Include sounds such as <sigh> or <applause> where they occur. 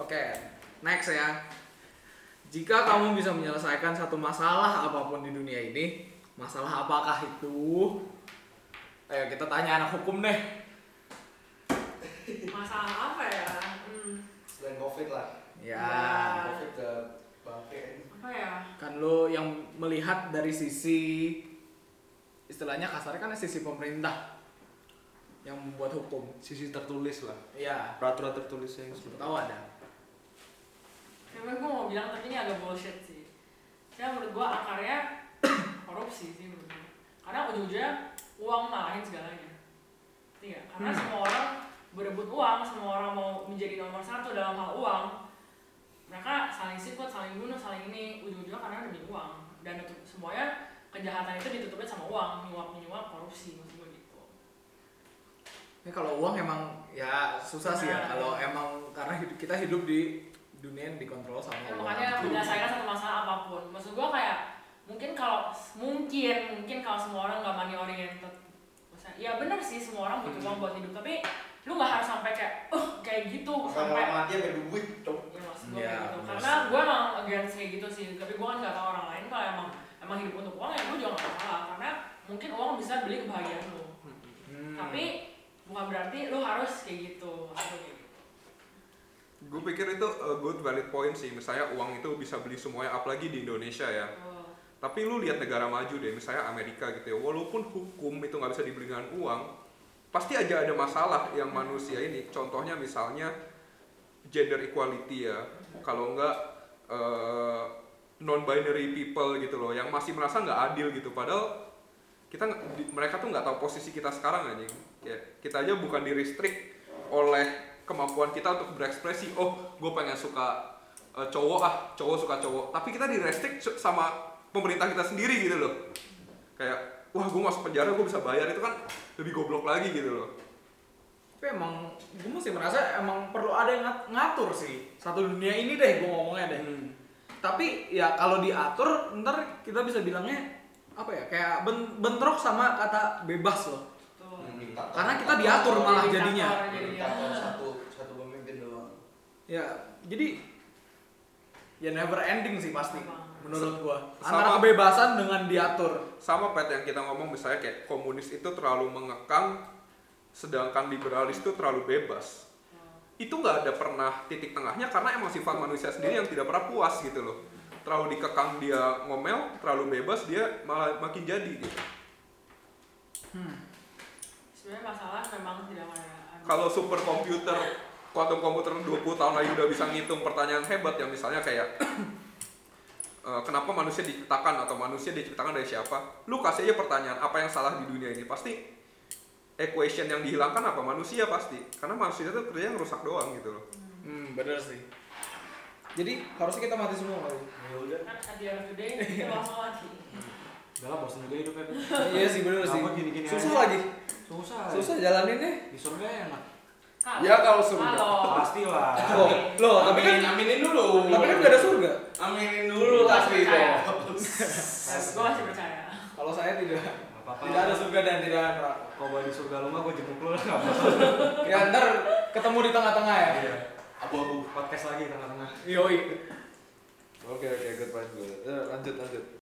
Oke, next ya. Jika kamu bisa menyelesaikan satu masalah apa pun di dunia ini, masalah apakah itu? Ayo kita tanya anak hukum deh. Masalah apa ya? Hmm, Selain covid lah. Ya, Ya. Covid ke bangke. apa ya? kan lo yang melihat dari sisi istilahnya kasarnya kan sisi pemerintah yang membuat hukum. Sisi tertulis lah. Iya, Peraturan tertulisnya yang seperti tahu ada. Kayaknya gue mau bilang tapi ini agak bullshit sih. Ya menurut gue akarnya <coughs> korupsi sih menurut gue. Karena ujung-ujungnya uang malahin segalanya. Iya, karena Hmm. semua orang berebut uang, semua orang mau menjadi nomor satu dalam hal uang. Mereka saling sikut, saling bunuh, saling ini ujung-ujungnya karena demi uang. Dan itu semuanya kejahatan itu ditutupin sama uang, nyuap menyuap korupsi maksud gue gitu. Ini kalau uang emang ya susah sih ya Nah. kalau emang karena hidup, kita hidup di dunia yang dikontrol sama Ya, makanya menyelesaikan satu masalah apa pun. Maksud gua kayak mungkin kalau mungkin mungkin kalau semua orang nggak money oriented, maksudnya ya benar sih semua orang butuh uang buat hidup tapi lu nggak harus sampai kayak uh kayak gitu. Sampai sampai mati sampai duit dong. ya maksud gua Ya, kayak gitu. karena gua emang against kayak gitu sih tapi gua kan nggak tahu orang lain kalau emang emang hidup untuk uang ya gua juga nggak masalah karena mungkin uang bisa beli kebahagiaan lu. Hmm. tapi bukan berarti lu harus kayak gitu maksud gua kayak gitu Gue pikir itu a good valid point sih. Misalnya uang itu bisa beli semuanya, apalagi di Indonesia ya. Oh, Tapi lu lihat negara maju deh, misalnya Amerika gitu ya. Walaupun hukum itu nggak bisa dibeli dengan uang, pasti aja ada masalah yang manusia ini. Contohnya misalnya gender equality ya. Kalau nggak non binary people gitu loh, yang masih merasa nggak adil gitu. Padahal kita mereka tuh nggak tahu posisi kita sekarang anjing. Kayak kita aja bukan di restrict oleh kemampuan kita untuk berekspresi. Oh, gue pengen suka eh, cowok ah, cowok suka cowok. Tapi kita di restrict sama pemerintah kita sendiri gitu loh. Kayak wah gue masuk penjara gue bisa bayar itu kan lebih goblok lagi gitu loh. Tapi emang gue masih merasa emang perlu ada yang ngat- ngatur sih satu dunia ini deh gue ngomongnya deh. Tapi ya kalau diatur ntar kita bisa bilangnya apa ya kayak ben- bentrok sama kata bebas loh. Karena kita diatur malah jadinya. jadinya. Diktator satu satu pemimpin doang. Ya jadi ya never ending sih pasti Sama. menurut gua Sama- antara kebebasan dengan diatur. Sama pet yang kita ngomong misalnya kayak komunis itu terlalu mengekang, sedangkan liberalis itu terlalu bebas. Itu nggak ada pernah titik tengahnya karena emang sifat manusia sendiri yang tidak pernah puas gitu loh. Terlalu dikekang dia ngomel, terlalu bebas dia malah makin jadi gitu. sebenarnya masalah memang tidak ada Kalau super komputer, quantum komputer 20 tahun lagi udah bisa ngitung pertanyaan hebat yang misalnya kayak <clears throat> eh, kenapa manusia diciptakan atau manusia diciptakan dari siapa? Lu kasih aja pertanyaan apa yang salah di dunia ini pasti equation yang dihilangkan apa manusia pasti karena manusia itu kerjanya ngerusak doang gitu loh. Hmm bener sih. Jadi harusnya kita mati semua kali. Ya udah. kan the day kita langsung mati Udah lah bosan juga hidupnya. Iya sih bener sih. Susah aja? lagi. Susah. Susah jalaninnya. Di surga enak. Kalau- Ya, kalau surga. Pasti lah. Loh, loh tapi kan aminin, dulu. tapi kan gak ada surga. aminin dulu percaya. bos. gue masih percaya Kalau saya tidak apa-apa. tidak ada surga dan tidak ada neraka. Kalau bawa di surga lu mah gue jemput lu lah. Ya ntar ketemu di tengah-tengah ya. Iya. Abu-abu. Podcast lagi tengah-tengah. Yoi. Oke oke good point good. Eh, lanjut lanjut.